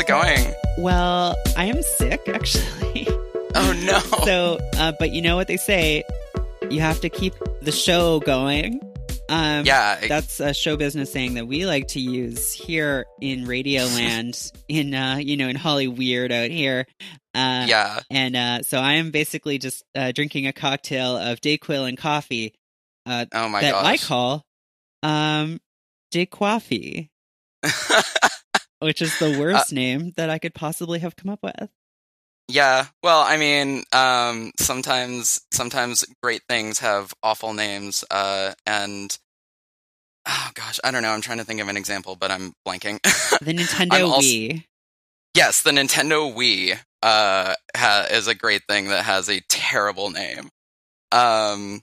it going? Well, I am sick actually. Oh no. so, uh, but you know what they say? You have to keep the show going. Um, yeah, that's a show business saying that we like to use here in Radioland, in uh, you know, in Holly Weird out here. Uh, yeah. and uh, so I am basically just uh, drinking a cocktail of Dayquil and coffee uh, Oh my that I call um, Dayquaffy, which is Uh, the worst name that I could possibly have come up with. yeah. Well, I mean, um, sometimes sometimes great things have awful names, uh, and oh gosh, I don't know. I'm trying to think of an example, but I'm blanking. The Nintendo also- Wii. yes, the Nintendo Wii uh, ha- is a great thing that has a terrible name. Um,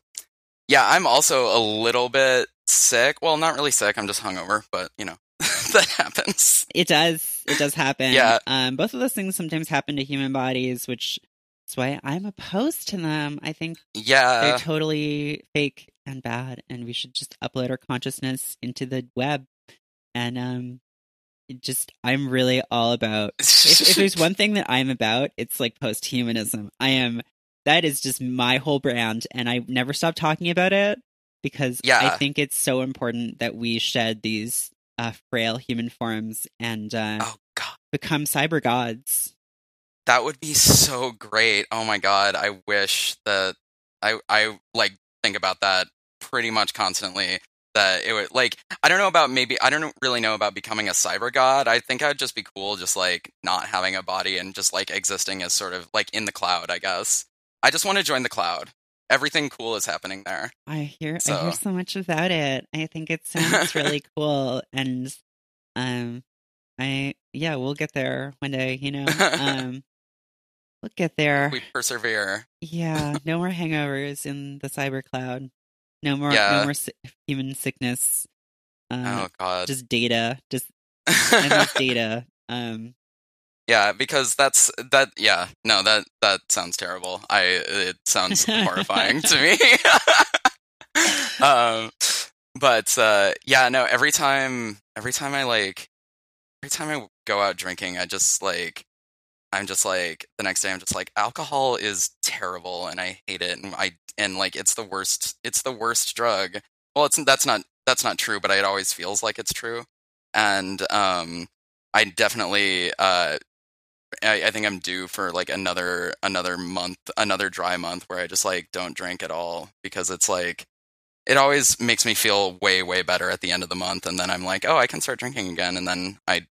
yeah, I'm also a little bit sick. Well, not really sick. I'm just hungover, but you know that happens. It does. It does happen. Yeah. Um, both of those things sometimes happen to human bodies, which is why I'm opposed to them. I think Yeah, they're totally fake and bad, and we should just upload our consciousness into the web. And um, just I'm really all about. If, if there's one thing that I'm about, it's like post-humanism. I am. That is just my whole brand, and I never stop talking about it because I think it's so important that we shed these uh, frail human forms and uh, oh god. become cyber gods. That would be so great. Oh my god, I wish that I I like think about that pretty much constantly. That it would like I don't know about maybe I don't really know about becoming a cyber god. I think I'd just be cool just like not having a body and just like existing as sort of like in the cloud, I guess. I just want to join the cloud. Everything cool is happening there. I hear I hear so much about it. I think it sounds really cool, and um, I yeah, we'll get there one day. You know, um, we'll get there. We persevere. Yeah, no more hangovers in the cyber cloud. No more, Yeah. no more si- human sickness. Uh, oh god. Just data, just data. Um, Yeah, because that's that. Yeah, no, that that sounds terrible. I it sounds horrifying to me. um, but uh, yeah, no. Every time, every time I like, every time I go out drinking, I just like, I'm just like the next day. I'm just like, alcohol is terrible, and I hate it, and I and like it's the worst. It's the worst drug. Well, it's that's not that's not true, but it always feels like it's true, and um. I definitely uh I, I think I'm due for like another another month, another dry month where I just like don't drink at all because it's like it always makes me feel way way better at the end of the month, and then I'm like, oh, I can start drinking again, and then I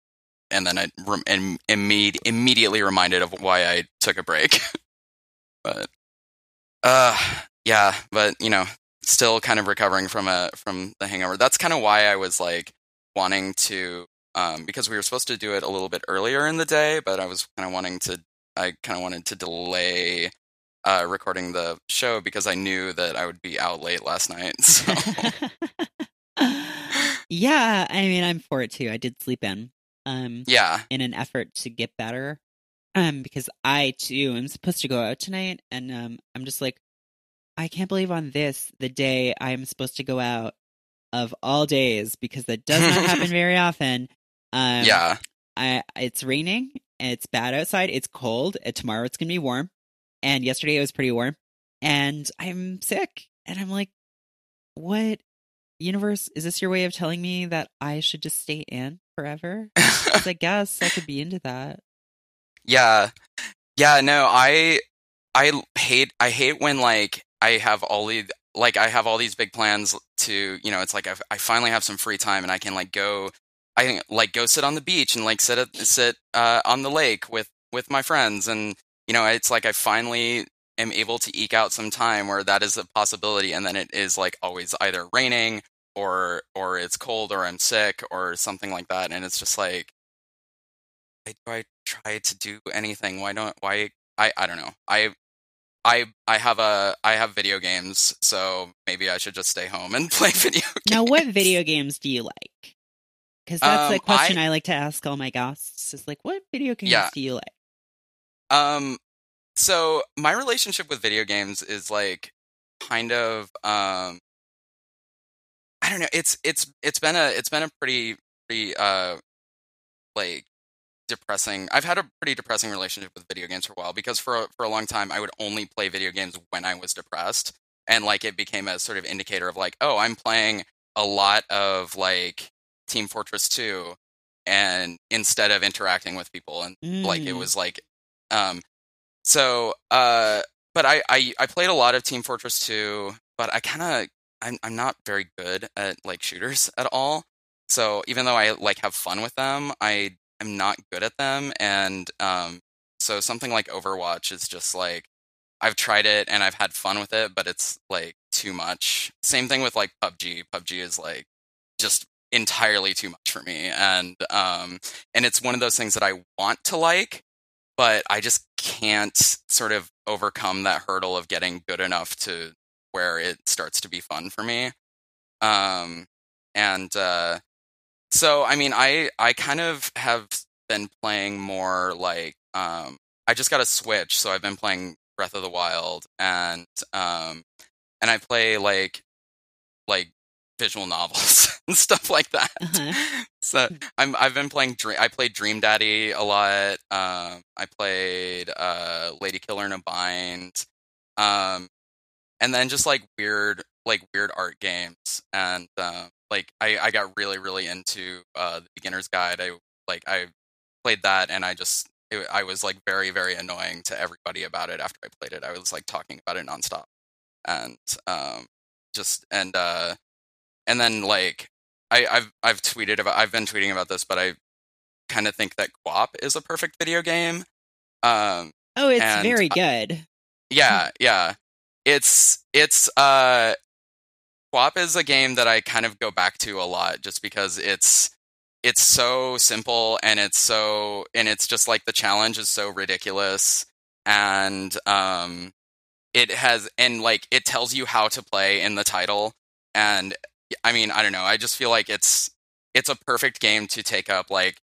and then I rem- am imme- immediately reminded of why I took a break. but uh, yeah, but you know, still kind of recovering from a from the hangover. That's kind of why I was like wanting to um, because we were supposed to do it a little bit earlier in the day, but I was kind of wanting to, I kind of wanted to delay uh, recording the show because I knew that I would be out late last night. So yeah, I mean, I'm for it too. I did sleep in, um, yeah, in an effort to get better, um, because I too am supposed to go out tonight, and um, I'm just like, I can't believe on this the day I'm supposed to go out of all days because that does not happen very often. Um, yeah, I, it's raining. It's bad outside. It's cold. And tomorrow it's gonna be warm. And yesterday it was pretty warm. And I'm sick. And I'm like, what universe is this your way of telling me that I should just stay in forever? I guess I could be into that. yeah, yeah. No, I, I hate, I hate when like I have all the like I have all these big plans to, you know, it's like I, I finally have some free time and I can like go, I like go sit on the beach and like sit at sit uh, on the lake with with my friends. And you know it's like I finally am able to eke out some time where that is a possibility. And then it is like always either raining or or it's cold or I'm sick or something like that. And it's just like why do I try to do anything? Why don't why I I don't know. I I I have a I have video games so maybe I should just stay home and play video games. Now, what video games do you like? Because that's Um, the question I- I, like to ask all my guests. Is like, what video games Yeah. do you like? Um, so my relationship with video games is like kind of um, I don't know. It's it's it's been a it's been a pretty pretty uh like depressing. I've had a pretty depressing relationship with video games for a while because for a, for a long time I would only play video games when I was depressed, and like it became a sort of indicator of like, oh, I'm playing a lot of like Team Fortress 2 and instead of interacting with people and mm. like it mm. was like um so uh but I, I I played a lot of Team Fortress 2, but I kind of I'm I'm not very good at like shooters at all. So even though I like have fun with them, I am not good at them and um so something like Overwatch is just like I've tried it and I've had fun with it, but it's like too much. Same thing with like PUBG. PUBG is like just entirely too much for me. And um and it's one of those things that I want to like but I just can't sort of overcome that hurdle of getting good enough to where it starts to be fun for me. Um and uh so I mean I I kind of have been playing more like um I just got a Switch so I've been playing Breath of the Wild and um and I play like like visual novels and stuff like that. Uh-huh. So I'm I've been playing Dream. I played Dream Daddy a lot. Um, I played uh, Lady Killer in a Bind, um, and then just like weird like weird art games. And uh, like I I got really really into uh, the Beginner's Guide. I like I played that and I just it, I was like very very annoying to everybody about it after I played it. I was like talking about it nonstop and um just and uh and then like I, have I've tweeted about I've been tweeting about this, but I kind of think that QWOP is a perfect video game. Um, oh, it's very good. yeah, yeah. It's it's uh QWOP is a game that I kind of go back to a lot just because it's it's so simple and it's so and it's just like the challenge is so ridiculous and um it has and like it tells you how to play in the title and I mean, I don't know. I just feel like it's it's a perfect game to take up like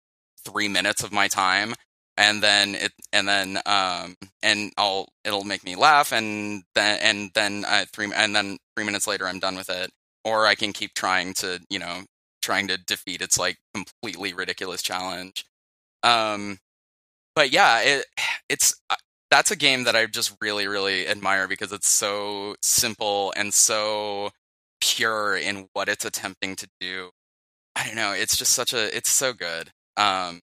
three minutes of my time, and then it and then um and I'll it'll make me laugh, and then and then uh, three and then three minutes later I'm done with it, or I can keep trying to you know trying to defeat its like completely ridiculous challenge. Um, but yeah, it it's uh, that's a game that I just really really admire because it's so simple and so pure in what it's attempting to do. I don't know. It's just such a. It's so good. Um,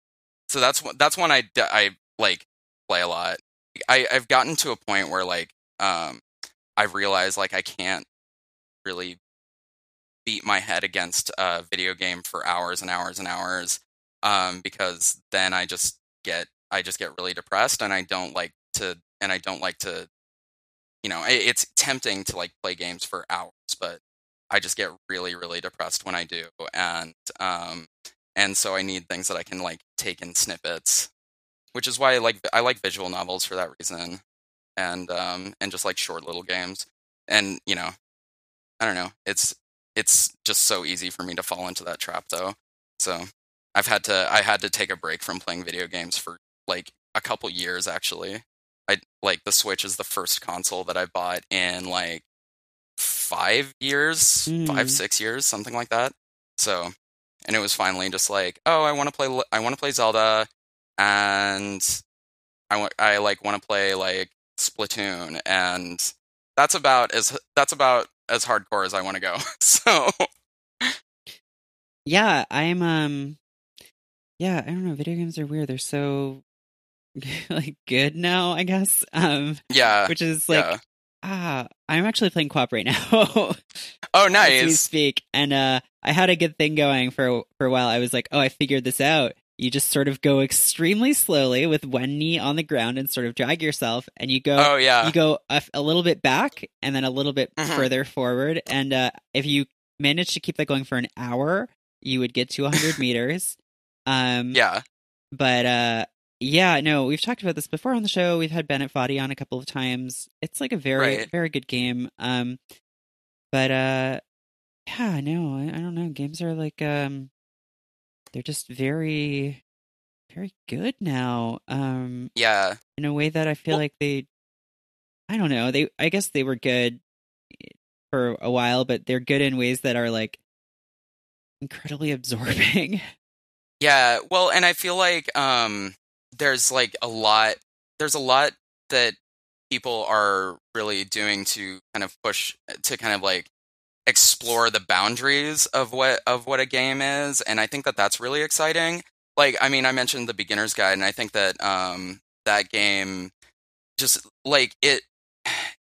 so that's that's one I I like play a lot. I I've gotten to a point where like um I've realized like I can't really beat my head against a video game for hours and hours and hours um because then I just get I just get really depressed and I don't like to and I don't like to you know it's tempting to like play games for hours but I just get really, really depressed when I do, and um, and so I need things that I can like take in snippets, which is why I like I like visual novels for that reason, and um, and just like short little games, and you know, I don't know, it's it's just so easy for me to fall into that trap though. So I've had to I had to take a break from playing video games for like a couple years actually. I like the Switch is the first console that I bought in like five years, mm. five six years, something like that. So, and it was finally just like, oh, I want to play, I want to play Zelda, and I want, I like want to play like Splatoon, and that's about as that's about as hardcore as I want to go. so, yeah, I'm um, yeah, I don't know. Video games are weird. They're so like good now, I guess. Um, yeah, which is like. Yeah ah, I'm actually playing QWOP right now. oh, nice. As we speak, and uh, I had a good thing going for for a while. I was like, oh, I figured this out. You just sort of go extremely slowly with one knee on the ground and sort of drag yourself, and you go. Oh yeah. You go a, a little bit back and then a little bit mm-hmm. further forward, and uh, if you manage to keep that going for an hour, you would get to 100 meters. Um, yeah. But uh, yeah, no, we've talked about this before on the show. We've had Bennett Foddy on a couple of times. It's like a very, right. very good game. Um, but uh, yeah, no, I, I don't know. Games are like um, they're just very, very good now. Um, yeah, in a way that I feel well, like they, I don't know. They, I guess they were good for a while, but they're good in ways that are like incredibly absorbing. Yeah, well, and I feel like um there's like a lot there's a lot that people are really doing to kind of push to kind of like explore the boundaries of what of what a game is and I think that that's really exciting. Like I mean I mentioned the beginner's guide and I think that um that game just like it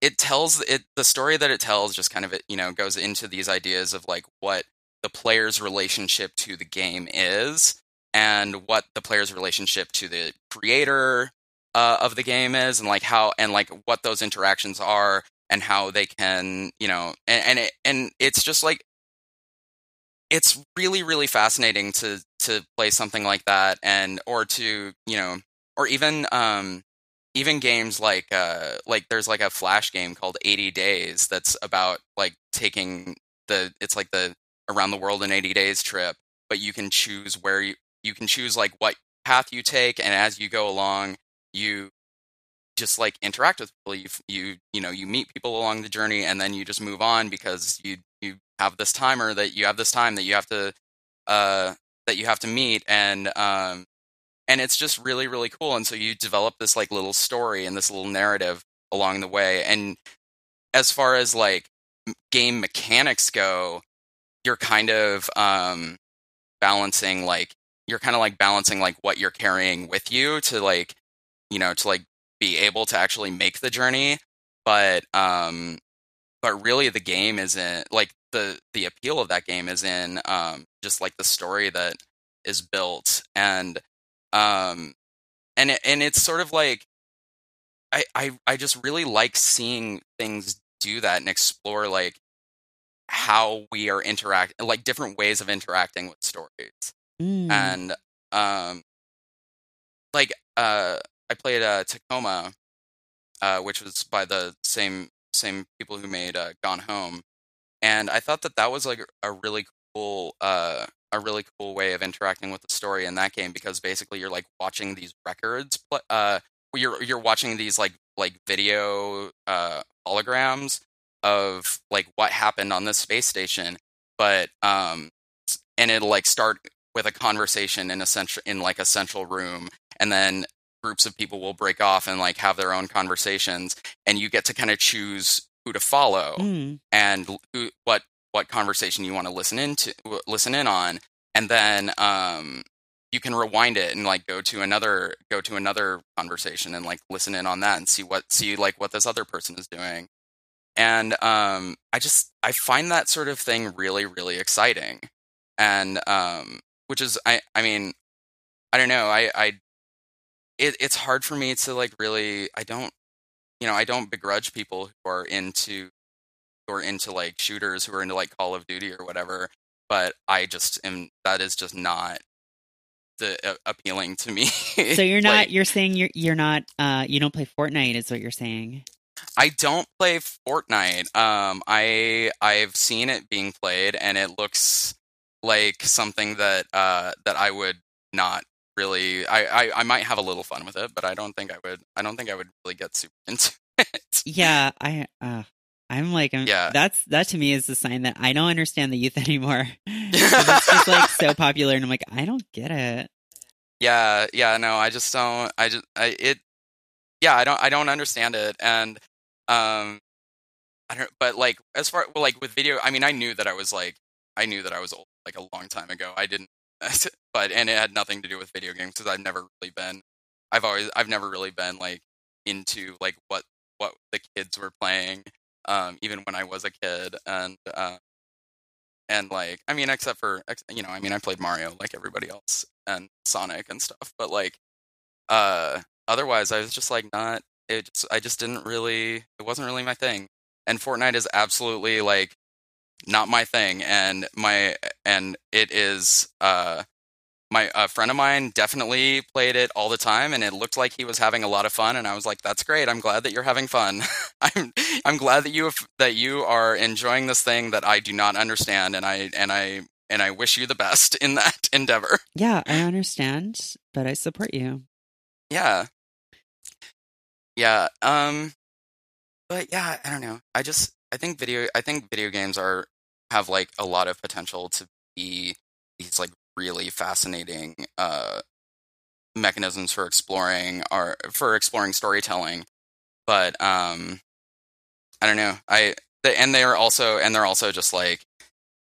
it tells it the story that it tells just kind of it you know goes into these ideas of like what the player's relationship to the game is and what the player's relationship to the creator uh, of the game is and like how and like what those interactions are and how they can you know and and, it, and it's just like it's really really fascinating to to play something like that and or to you know or even um even games like uh like there's like a flash game called 80 days that's about like taking the it's like the around the world in 80 days trip but you can choose where you you can choose like what path you take and as you go along you just like interact with people. You you you know you meet people along the journey and then you just move on because you you have this timer that you have this time that you have to uh that you have to meet and um and it's just really really cool. And so you develop this like little story and this little narrative along the way. And as far as like game mechanics go you're kind of um balancing like you're kind of like balancing like what you're carrying with you to like you know to like be able to actually make the journey but um but really the game isn't like the the appeal of that game is in um just like the story that is built and um and it, and it's sort of like I, I i just really like seeing things do that and explore like how we are interact like different ways of interacting with stories Mm. and um like uh i played uh tacoma uh which was by the same same people who made uh gone home and i thought that that was like a really cool uh a really cool way of interacting with the story in that game because basically you're like watching these records uh you're you're watching these like like video uh holograms of like what happened on this space station but um and it'll like start with a conversation in a central in like a central room and then groups of people will break off and like have their own conversations and you get to kind of choose who to follow Mm. and who, what what conversation you want to listen into listen in on and then um you can rewind it and like go to another go to another conversation and like listen in on that and see what see like what this other person is doing and um i just i find that sort of thing really really exciting and um which is i i mean i don't know i i it, it's hard for me to like really i don't you know i don't begrudge people who are into who are into like shooters who are into like call of duty or whatever but i just am that is just not the uh, appealing to me So you're not. Like, you're saying you're you're not. Uh, you don't play Fortnite, is what you're saying. I don't play Fortnite. Um, I I've seen it being played, and it looks like something that uh that I would not really. I, I I might have a little fun with it, but I don't think I would. I don't think I would really get super into it. Yeah, I. Uh, I'm like, I'm, Yeah. That's that to me is a sign that I don't understand the youth anymore. it's just like so popular, and I'm like, I don't get it. Yeah, yeah, no, I just don't. I just I it. Yeah, I don't. I don't understand it, and um, I don't. But like as far well, like with video, I mean, I knew that I was like, I knew that I was old like a long time ago. I didn't, but and it had nothing to do with video games because I've never really been. I've always, I've never really been like into like what what the kids were playing, um, even when I was a kid, and uh, and like, I mean, except for you know, I mean, I played Mario like everybody else and Sonic and stuff, but like, uh, otherwise, I was just like not. It just, I just didn't really. It wasn't really my thing. And Fortnite is absolutely like not my thing. And my and it is. Uh, my a friend of mine definitely played it all the time, and it looked like he was having a lot of fun. And I was like, "That's great. I'm glad that you're having fun. I'm I'm glad that you have, that you are enjoying this thing that I do not understand, and I and I and I wish you the best in that endeavor." Yeah, I understand, but I support you. Yeah. Yeah. Um but yeah, I don't know. I just I think video I think video games are have like a lot of potential to be these like really fascinating uh, mechanisms for exploring or for exploring storytelling. But um, I don't know. I and they're also and they're also just like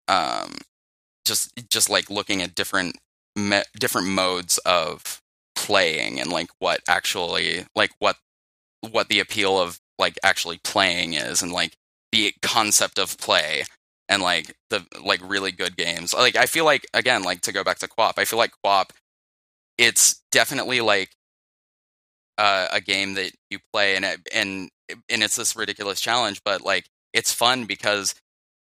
um, just just like looking at different me- different modes of playing and like what actually like what what the appeal of like actually playing is and like the concept of play and like the like really good games. Like I feel like again, like to go back to QWOP, I feel like QWOP, it's definitely like uh, a game that you play and it, and and it's this ridiculous challenge, but like it's fun because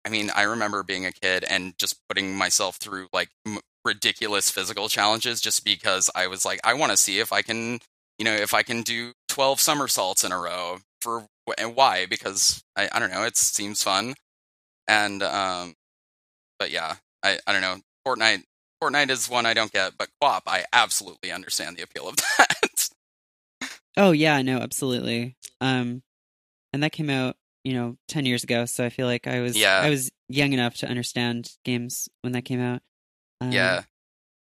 I mean I remember being a kid and just putting myself through like m- ridiculous physical challenges just because I was like I want to see if I can you know if I can do twelve somersaults in a row for and why because I I don't know it seems fun and um, but yeah, I I don't know. Fortnite Fortnite is one I don't get, but QWOP I absolutely understand the appeal of that. oh yeah, no, absolutely. Um, and that came out you know 10 years ago so i feel like i was yeah. i was young enough to understand games when that came out um, yeah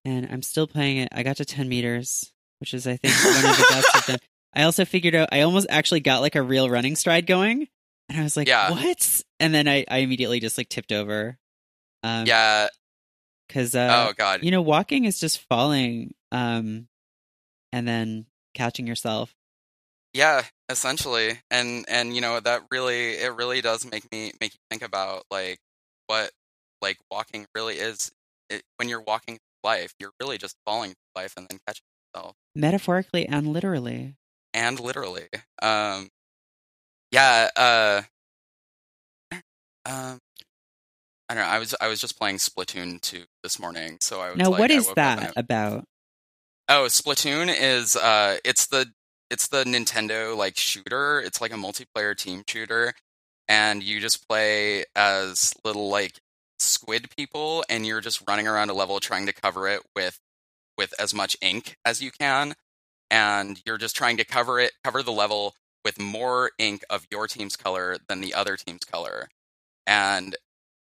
and i'm still playing it i got to 10 meters which is i think one of the best i've done i also figured out i almost actually got like a real running stride going and I was like, yeah. "What?" And then I, I immediately just like tipped over. Um, yeah. Because uh, oh god, you know, walking is just falling, um, and then catching yourself. Yeah, essentially, and and you know that really it really does make me make you think about like what like walking really is. It, when you're walking life, you're really just falling through life and then catching yourself, metaphorically and literally. And literally, um, yeah, uh, um, I don't know. I was I was just playing Splatoon 2 this morning, so I was now. Like, what is that about? Oh, Splatoon is uh, it's the it's the Nintendo like shooter. It's like a multiplayer team shooter, and you just play as little like squid people, and you're just running around a level trying to cover it with with as much ink as you can, and you're just trying to cover it, cover the level with more ink of your team's color than the other team's color. And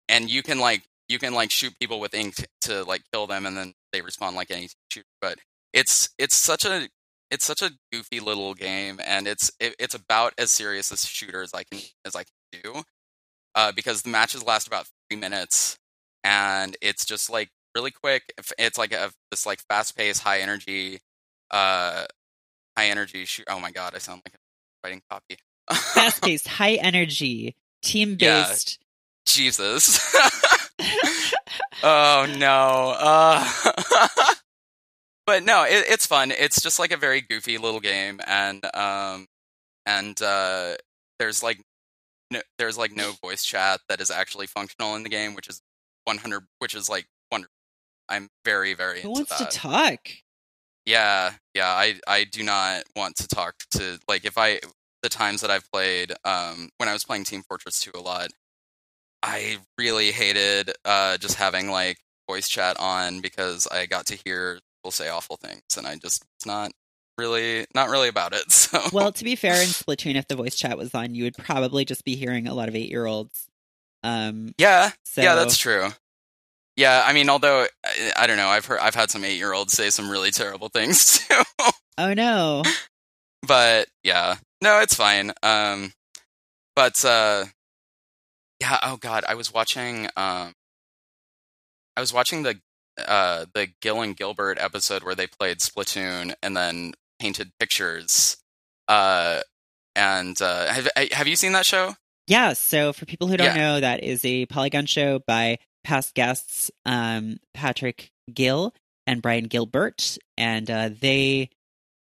and you can like you can like shoot people with ink to like kill them and then they respond like any shooter but it's it's such a it's such a goofy little game and it's it, it's about as serious as shooter as i can as i can do uh, because the matches last about three minutes and it's just like really quick it's like a this like fast paced high energy uh high energy shoot oh my god i sound like a writing copy. Fast paced, high energy, team based. Yeah. Jesus. oh no. Uh, but no, it, it's fun. It's just like a very goofy little game, and um, and uh, there's like no, there's like no voice chat that is actually functional in the game, which is 100, which is like wonderful. I'm very very. Who wants that. to talk? Yeah, yeah. I I do not want to talk to like if I the times that I've played um when I was playing Team Fortress 2 a lot, I really hated uh just having like voice chat on because I got to hear people say awful things and I just it's not really not really about it. So Well, to be fair in Splatoon if the voice chat was on, you would probably just be hearing a lot of 8-year-olds. Um Yeah. So... Yeah, that's true. Yeah, I mean, although I, I don't know, I've heard I've had some eight year olds say some really terrible things too. oh no! But yeah, no, it's fine. Um, but uh, yeah. Oh god, I was watching. Um, I was watching the uh the Gill and Gilbert episode where they played Splatoon and then painted pictures. Uh, and uh, have have you seen that show? Yeah. So for people who don't yeah. know, that is a Polygon show by past guests, um, Patrick Gill and Brian Gilbert, and uh, they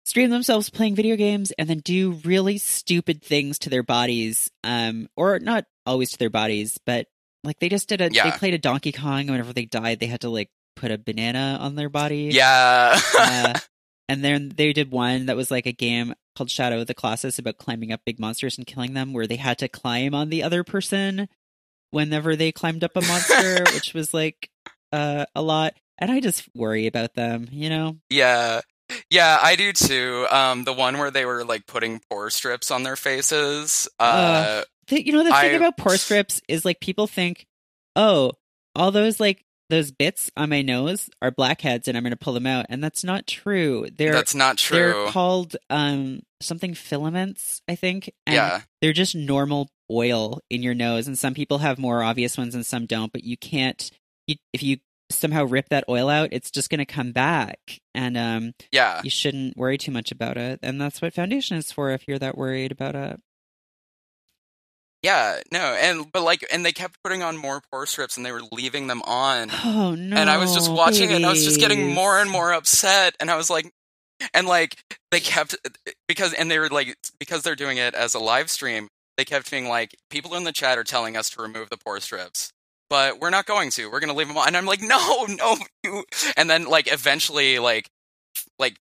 stream themselves playing video games and then do really stupid things to their bodies, um, or not always to their bodies, but like they just did a yeah. they played a Donkey Kong. And whenever they died, they had to like put a banana on their body. Yeah. uh, and then they did one that was like a game called Shadow of the Colossus about climbing up big monsters and killing them, where they had to climb on the other person whenever they climbed up a monster, which was like uh, a lot. And I just worry about them, you know? Yeah. Yeah, I do too. Um, the one where they were like putting pore strips on their faces. Uh, uh the, you know, the thing I... about pore strips is like people think, oh, all those like those bits on my nose are blackheads and I'm going to pull them out. And that's not true. They're That's not true. they're called um something filaments, I think. And yeah. they're just normal oil in your nose and some people have more obvious ones and some don't, but you can't you, if you somehow rip that oil out, it's just going to come back. And um Yeah. you shouldn't worry too much about it. And that's what foundation is for if you're that worried about it. Yeah. No. And but like and they kept putting on more pore strips and they were leaving them on. Oh no. and I was just watching it and I was just getting more and more upset and I was like and like they kept because and they were like because they're doing it as a live stream they kept being like people in the chat are telling us to remove the pore strips but we're not going to we're going to leave them on and I'm like no no you and then like eventually like like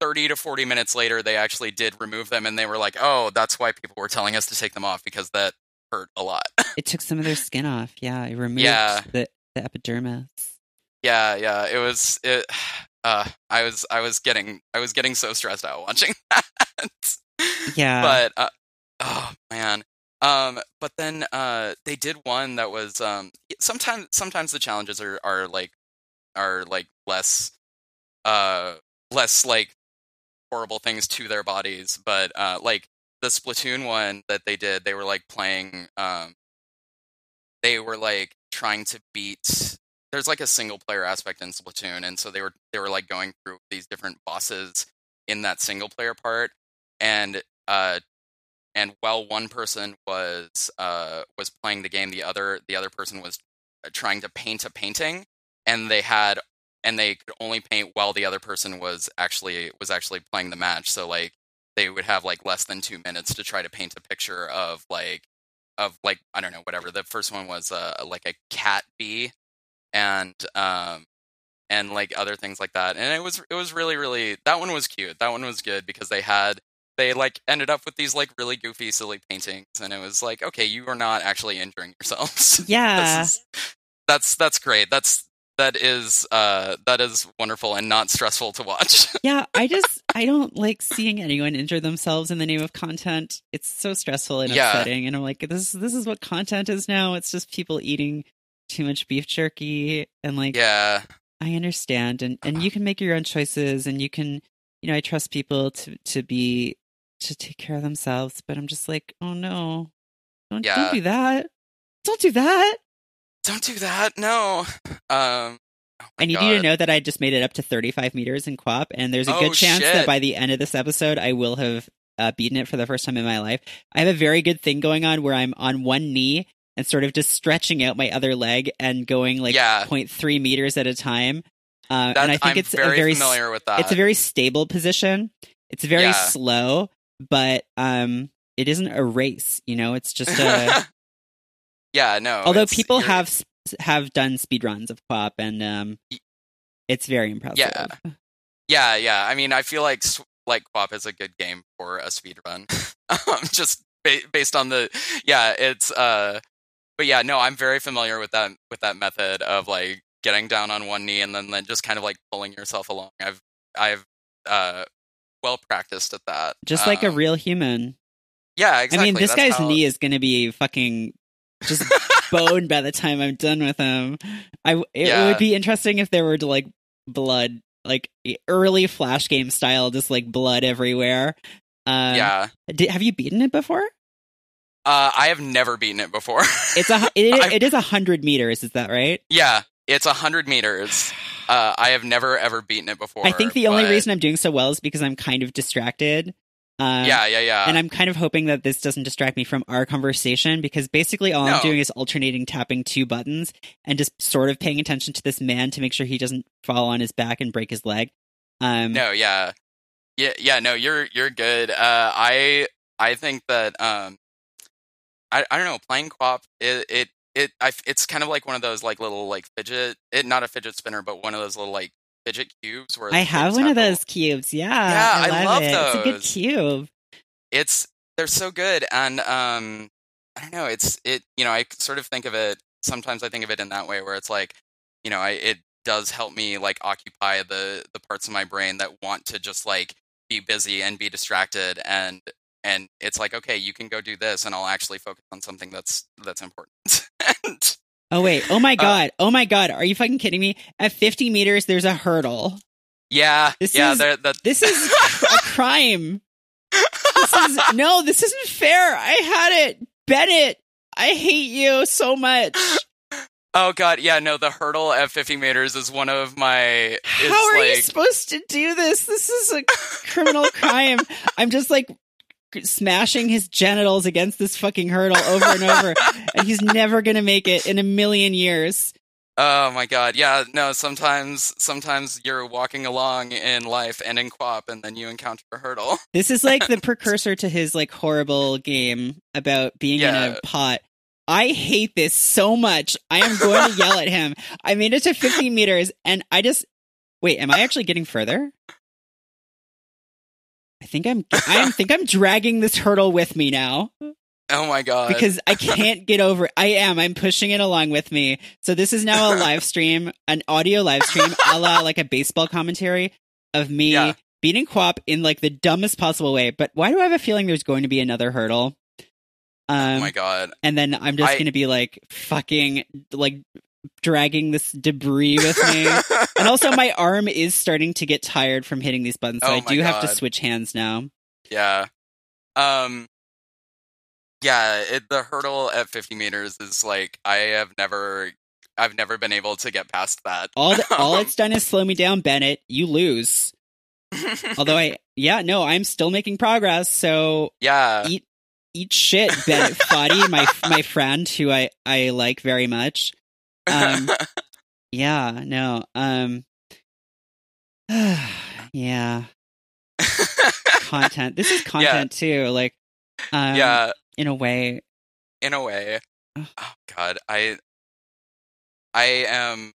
30 to 40 minutes later they actually did remove them and they were like oh that's why people were telling us to take them off because that hurt a lot It took some of their skin off. Yeah, it removed Yeah. the the epidermis. Yeah, yeah, it was it uh I was I was getting I was getting so stressed out watching that. Yeah. But uh, oh man. Um but then uh they did one that was um sometimes sometimes the challenges are are like are like less uh less like horrible things to their bodies, but uh like the Splatoon one that they did, they were like playing um they were like trying to beat there's like a single player aspect in Splatoon and so they were they were like going through these different bosses in that single player part and uh and while one person was uh was playing the game the other the other person was uh, trying to paint a painting and they had and they could only paint while the other person was actually was actually playing the match so like they would have like less than 2 minutes to try to paint a picture of like of like I don't know whatever. The first one was uh, like a cat bee, and um and like other things like that. And it was it was really really that one was cute. That one was good because they had they like ended up with these like really goofy silly paintings, and it was like okay, you are not actually injuring yourselves. yeah. Is- that's that's great. That's that is uh that is wonderful and not stressful to watch. yeah, I just I don't like seeing anyone injure themselves in the name of content. It's so stressful and Yeah. upsetting. And I'm like, this this is what content is now. It's just people eating too much beef jerky and like yeah. I understand and and you can make your own choices and you can you know, I trust people to to be to take care of themselves, but I'm just like, oh no. Don't Yeah. don't do that. Don't do that. Don't do that. No. Um oh I need you to know that I just made it up to 35 meters in QWOP, and there's a Oh, good chance shit. that by the end of this episode, I will have uh, beaten it for the first time in my life. I have a very good thing going on where I'm on one knee and sort of just stretching out my other leg and going like Yeah. 0.3 meters at a time. Uh, and I think I'm it's very, a very familiar with that. it's a very stable position. It's very Yeah. slow, but um, it isn't a race. You know, it's just a. yeah, no. although people you're- have have done speed runs of QWOP, and um, it's very impressive. Yeah. Yeah, yeah. I mean, I feel like like QWOP is a good game for a speed run. um, just ba- based on the yeah, it's uh but yeah, no, I'm very familiar with that with that method of like getting down on one knee and then, then just kind of like pulling yourself along. I've I've uh well practiced at that. just like a Um, real human. Yeah, exactly. I mean, this That's guy's knee is going to be fucking just bone by the time I'm done with him. I it Yeah. would be interesting if there were like blood, like early flash game style, just like blood everywhere. Uh, Yeah. Did, have you beaten it before? Uh I have never beaten it before. It's a it, it is a hundred meters. Is that right? yeah, it's a hundred meters. Uh I have never ever beaten it before. I think the only but- reason I'm doing so well is because I'm kind of distracted. Uh, Yeah, yeah, yeah. and I'm kind of hoping that this doesn't distract me from our conversation because basically all No. I'm doing is alternating tapping two buttons and just sort of paying attention to this man to make sure he doesn't fall on his back and break his leg. Um, No, yeah, yeah, yeah. No, you're you're good. Uh, I I think that um, I I don't know. Playing QWOP, it it it I, it's kind of like one of those like little like fidget. It not a fidget spinner, but one of those little like fidget cubes where I have one of those cubes. Yeah, Yeah, I, I love, love it. It's a good cube. It's they're so good, and um, I don't know. It's it. You know, I sort of think of it. Sometimes I think of it in that way, where it's like, you know, I it does help me like occupy the the parts of my brain that want to just like be busy and be distracted and and it's like okay you can go do this and i'll actually focus on something that's that's important and Oh wait. Oh my god. Uh, oh my god. Are you fucking kidding me? At 50 meters, there's a hurdle. Yeah. This yeah. Is, This is a crime. This is no. This isn't fair. I had it, Bennett. I hate you so much. Oh god, yeah, no, the hurdle at 50 meters is one of my. How are like... you supposed to do this? This is a criminal crime. I'm just like smashing his genitals against this fucking hurdle over and over, and he's never gonna make it in a million years. Oh my god, yeah, no, sometimes sometimes you're walking along in life and in QWOP, and then you encounter a hurdle. This is like the precursor to his like horrible game about being yeah. in a pot I hate this so much. I am going to yell at him. I made it to 50 meters and I just wait, am I actually getting further? I think I'm I think I'm dragging this hurdle with me now. Oh my god. Because I can't get over it. I am. I'm pushing it along with me. So this is now a live stream, an audio live stream, a la like a baseball commentary of me yeah. beating QWOP in like the dumbest possible way. But why do I have a feeling there's going to be another hurdle? Um, oh my god! And then I'm just I... gonna be like fucking like dragging this debris with me. and also, my arm is starting to get tired from hitting these buttons, so oh I do god. have to switch hands now. Yeah. Um. Yeah, it, the hurdle at 50 meters is like I have never, I've never been able to get past that. All the, all it's done is slow me down, Bennett. You lose. Although I, yeah, no, I'm still making progress. So yeah, eat eat shit, Bennett Foddy, my my friend who I I like very much. Um, yeah, no, um, yeah, content. This is content yeah. too. Like, um, yeah, in a way. In a way. Oh God, I I am.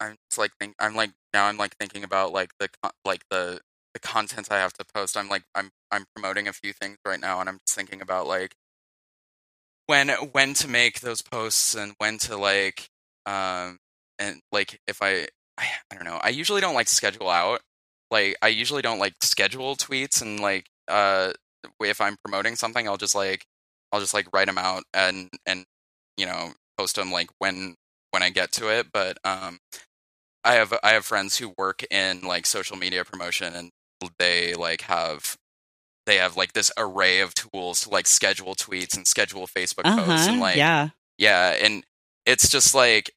I'm just like think. I'm like now. I'm like thinking about like the like the the content I have to post. I'm like I'm I'm promoting a few things right now, and I'm just thinking about like when when to make those posts and when to like um and like if I I, I don't know. I usually don't like schedule out. Like I usually don't like schedule tweets and like uh if I'm promoting something, I'll just like I'll just like write them out and and you know post them like when when I get to it. But um, I have I have friends who work in like social media promotion and they like have they have like this array of tools to like schedule tweets and schedule Facebook uh-huh, posts and like yeah. Yeah and it's just like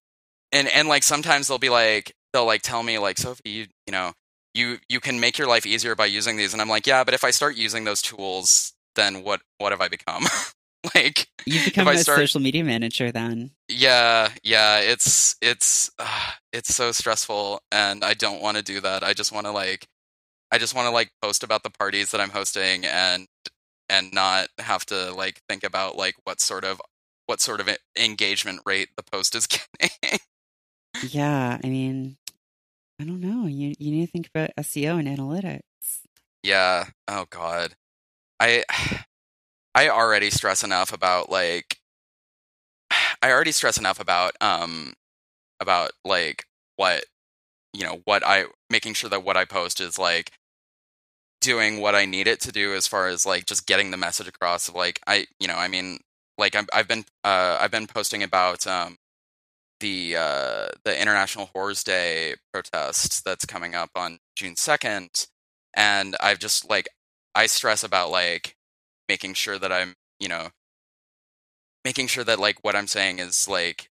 and and like sometimes they'll be like they'll like tell me like Sophie you you know you you can make your life easier by using these and I'm like yeah but if I start using those tools then what what have I become? Like you become a start, social media manager then. Yeah yeah it's it's uh, it's so stressful and I don't want to do that I just want to like I just want to like post about the parties that I'm hosting and and not have to like think about like what sort of what sort of engagement rate the post is getting. yeah, I mean, I don't know. You you need to think about SEO and analytics. Yeah. Oh god. I I already stress enough about like I already stress enough about um about like what you know what I making sure that what I post is like doing what I need it to do as far as like just getting the message across of like I you know I mean like i have been uh, I've been posting about um, the uh, the International Whores Day protest that's coming up on June second, and I've just like I stress about like making sure that I'm you know making sure that like what I'm saying is like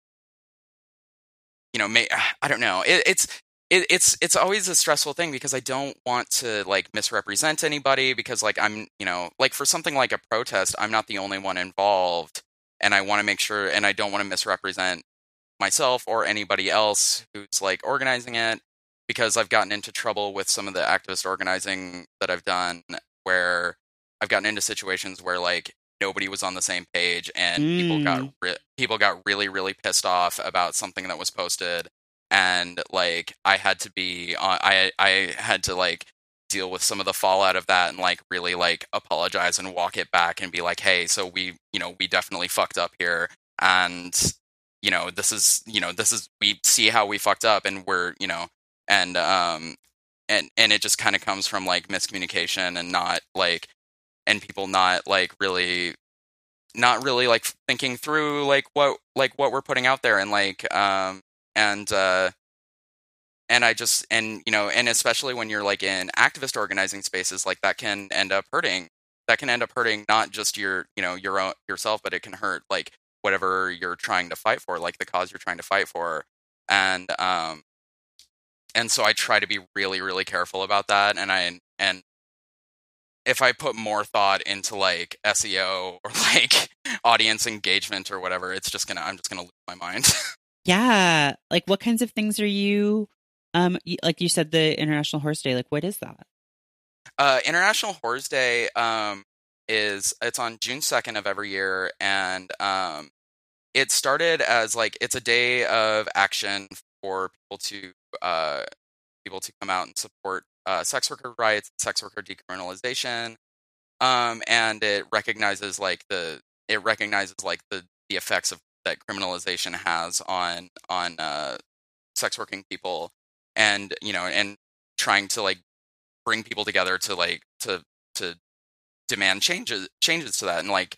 you know, may, I don't know. It, it's it, it's it's always a stressful thing because I don't want to like misrepresent anybody because like I'm you know like for something like a protest I'm not the only one involved and I want to make sure and I don't want to misrepresent myself or anybody else who's like organizing it because I've gotten into trouble with some of the activist organizing that I've done where I've gotten into situations where like nobody was on the same page and mm. people got mm. re- people got really really pissed off about something that was posted and like I had to be on I I had to like deal with some of the fallout of that and like really like apologize and walk it back and be like hey so we you know we definitely fucked up here and you know this is you know this is we see how we fucked up and we're you know and um and and it just kind of comes from like miscommunication and not like and people not like really not really like thinking through like what like what we're putting out there and like um and uh and I just and you know and especially when you're like in activist organizing spaces like that can end up hurting that can end up hurting not just your you know your own yourself but it can hurt like whatever you're trying to fight for like the cause you're trying to fight for and um and so I try to be really really careful about that and I and if I put more thought into like SEO or like audience engagement or whatever, it's just gonna I'm just gonna lose my mind. yeah, like what kinds of things are you? Um, like you said, the International Whores Day. Like, what is that? Uh, International Whores Day um is it's on June second of every year, and um, it started as like it's a day of action for people to uh people to come out and support uh, sex worker rights, sex worker decriminalization, um, and it recognizes like the it recognizes like the the effects of that criminalization has on on uh, sex working people, and you know, and trying to like bring people together to like to to demand changes changes to that, and like,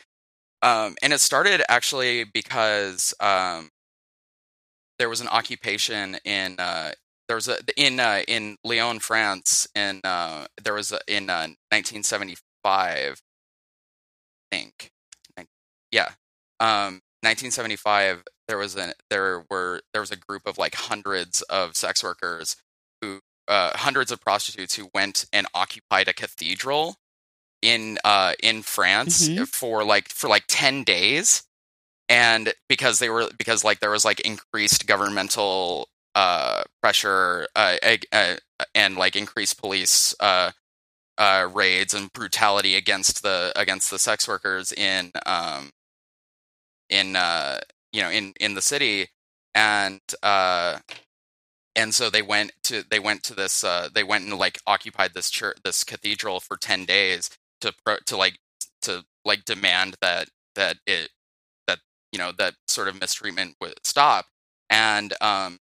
um, and it started actually because um, there was an occupation in uh, there was a in uh, in Lyon, France, in uh, there was a, in uh, 1975, I think, yeah, um, 1975. There was a there were there was a group of like hundreds of sex workers who uh, hundreds of prostitutes who went and occupied a cathedral in uh, in France mm-hmm. for like for like 10 days and because they were because like there was like increased governmental uh, pressure uh, uh, and like increased police uh, uh, raids and brutality against the against the sex workers in um, in uh, you know in in the city and uh, and so they went to they went to this they went and like occupied this church this cathedral for 10 days to to like to like demand that that it that you know that sort of mistreatment would stop and um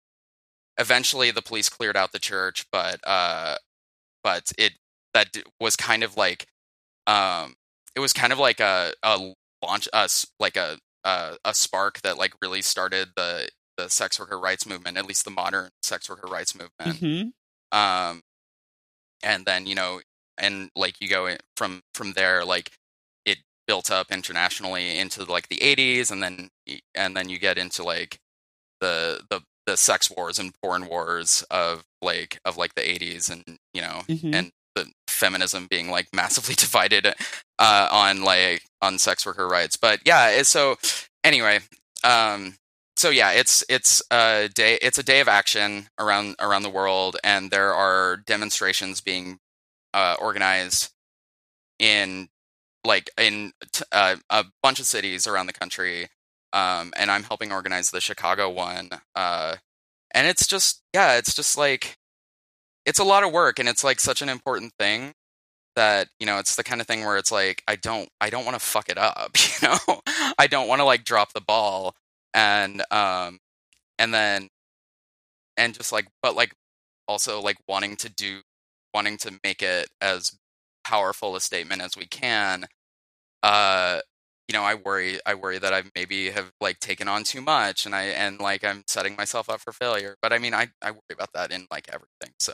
eventually the police cleared out the church, but uh, but it that was kind of like um, it was kind of like a a launch us like a, a a spark that like really started the the sex worker rights movement, at least the modern sex worker rights movement. Mm-hmm. Um, and then you know, and like you go from from there, like it built up internationally into like the 80s, and then and then you get into like the the the sex wars and porn wars of like of like the 80s and you know mm-hmm. and the feminism being like massively divided uh, on like on sex worker rights but yeah so anyway um so yeah it's it's a day it's a day of action around around the world and there are demonstrations being uh, organized in like in t- uh, a bunch of cities around the country um, and I'm helping organize the Chicago one. Uh, and it's just, yeah, it's just like, it's a lot of work, and it's like such an important thing that you know it's the kind of thing where it's like I don't, I don't want to fuck it up, you know, I don't want to like drop the ball, and um, and then, and just like, but like also like wanting to do, wanting to make it as powerful a statement as we can uh you know, I worry, I worry that I maybe have like taken on too much, and I and like I'm setting myself up for failure. But I mean, I I worry about that in like everything. So,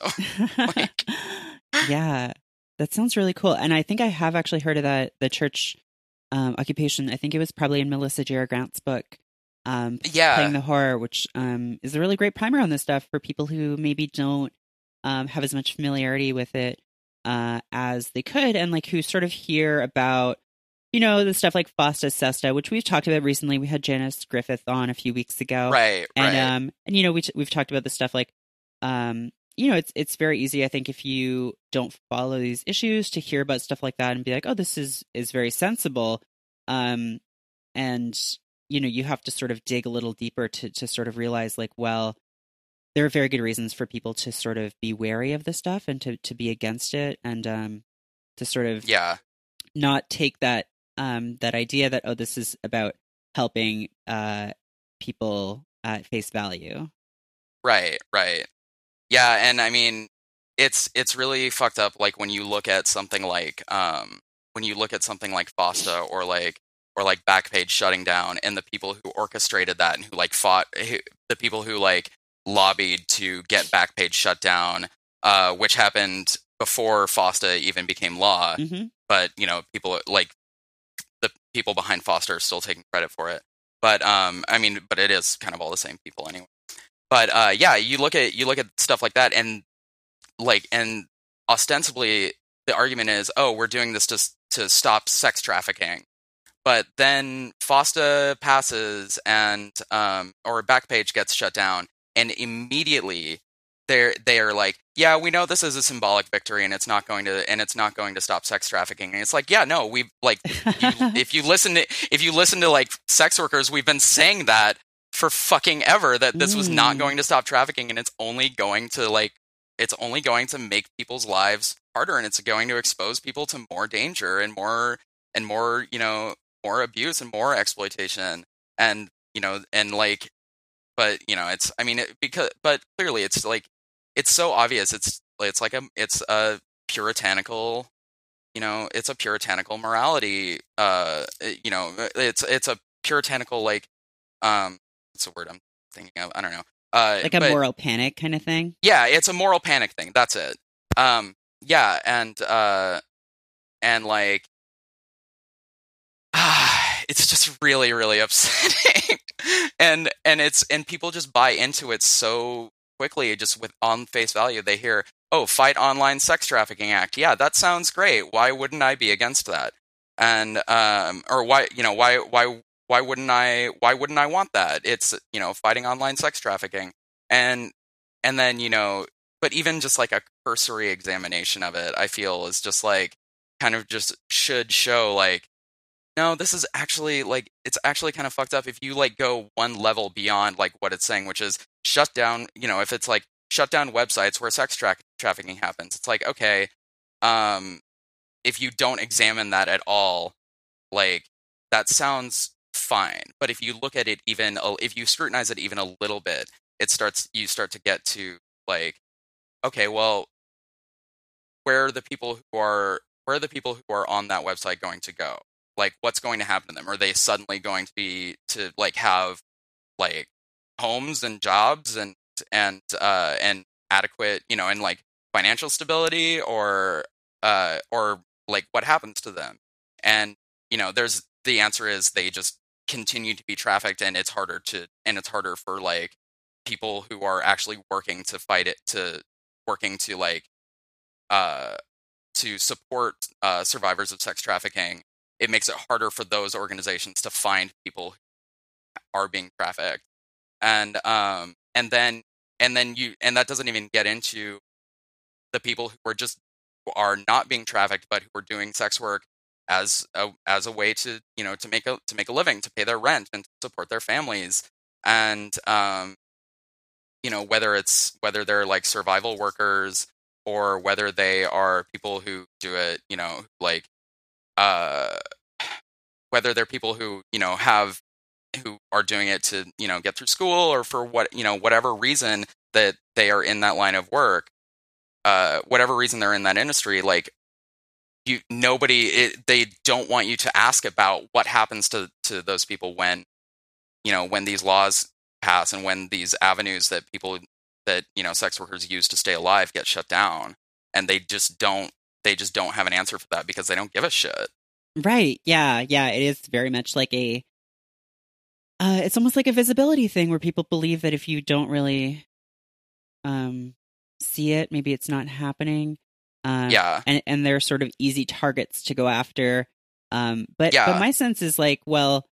like, yeah, that sounds really cool. And I think I have actually heard of that the church um, occupation. I think it was probably in Melissa Gira Grant's book. Um, yeah, playing the whore, which um, is a really great primer on this stuff for people who maybe don't um, have as much familiarity with it uh, as they could, and like who sort of hear about you know, the stuff like FOSTA SESTA, which we've talked about recently. We had Janice Griffith on a few weeks ago. Right. And right. um and you know, we we've talked about the stuff like um you know, it's it's very easy I think if you don't follow these issues to hear about stuff like that and be like, "Oh, this is is very sensible." Um and you know, you have to sort of dig a little deeper to to sort of realize like, well, there are very good reasons for people to sort of be wary of this stuff and to to be against it and um to sort of yeah not take that um, that idea that oh, this is about helping uh, people at face value. Right, right, yeah, and I mean, it's it's really fucked up. Like when you look at something like um, when you look at something like FOSTA or like or like Backpage shutting down, and the people who orchestrated that and who like fought who, the people who like lobbied to get Backpage shut down, uh, which happened before FOSTA even became law. hmm But you know, people like the people behind FOSTA are still taking credit for it. But um, I mean, but it is kind of all the same people anyway. But uh, yeah, you look at you look at stuff like that, and like, and ostensibly the argument is, oh, we're doing this to to stop sex trafficking. But then FOSTA passes, and um, or Backpage gets shut down, and immediately they're they are like, yeah, we know this is a symbolic victory, and it's not going to and it's not going to stop sex trafficking. And it's like, yeah, no, we've like you, if you listen to if you listen to like sex workers, we've been saying that for fucking ever that this was not Mm. going to stop trafficking, and it's only going to like it's only going to make people's lives harder, and it's going to expose people to more danger and more and more you know more abuse and more exploitation and you know and like but you know it's i mean it, because but clearly it's like it's so obvious it's it's like a it's a puritanical you know it's a puritanical morality uh you know it's it's a puritanical like um what's the word i'm thinking of i don't know uh like a but- moral panic kind of thing. yeah it's a moral panic thing that's it. Um yeah and uh and like ah, it's just really really upsetting. And and it's and people just buy into it so quickly just with on face value they hear oh fight online sex trafficking act. Yeah that sounds great why wouldn't i be against that? And um or why you know why why why wouldn't i why wouldn't i want that? It's you know fighting online sex trafficking. And and then you know but even just like a cursory examination of it i feel is just like kind of just should show like no this is actually like it's actually kind of fucked up if you like go one level beyond like what it's saying which is shut down you know if it's like shut down websites where sex tra- trafficking happens. It's like okay um if you don't examine that at all like that sounds fine but if you look at it even if you scrutinize it even a little bit it starts you start to get to like okay well where are the people who are where are the people who are on that website going to go? Like what's going to happen to them? Are they suddenly going to be to like have like homes and jobs and and uh and adequate you know and like financial stability or uh or like what happens to them? And you know there's the answer is they just continue to be trafficked and it's harder to and it's harder for like people who are actually working to fight it to working to like uh to support uh survivors of sex trafficking it makes it harder for those organizations to find people who are being trafficked. And um and then and then you and that doesn't even get into the people who are just who are not being trafficked but who are doing sex work as a as a way to you know to make a to make a living to pay their rent and to support their families. And um you know whether it's whether they're like survival workers or whether they are people who do it you know like uh whether they're people who you know have who are doing it to you know get through school or for what you know whatever reason that they are in that line of work uh whatever reason they're in that industry like you nobody it, they don't want you to ask about what happens to to those people when you know when these laws pass and when these avenues that people that you know sex workers use to stay alive get shut down and they just don't they just don't have an answer for that because they don't give a shit Right. Yeah. Yeah. It is very much like a. Uh, it's almost like a visibility thing where people believe that if you don't really um, see it, maybe it's not happening. Um, yeah and and they're sort of easy targets to go after. Um, but Yeah. but my sense is like, well,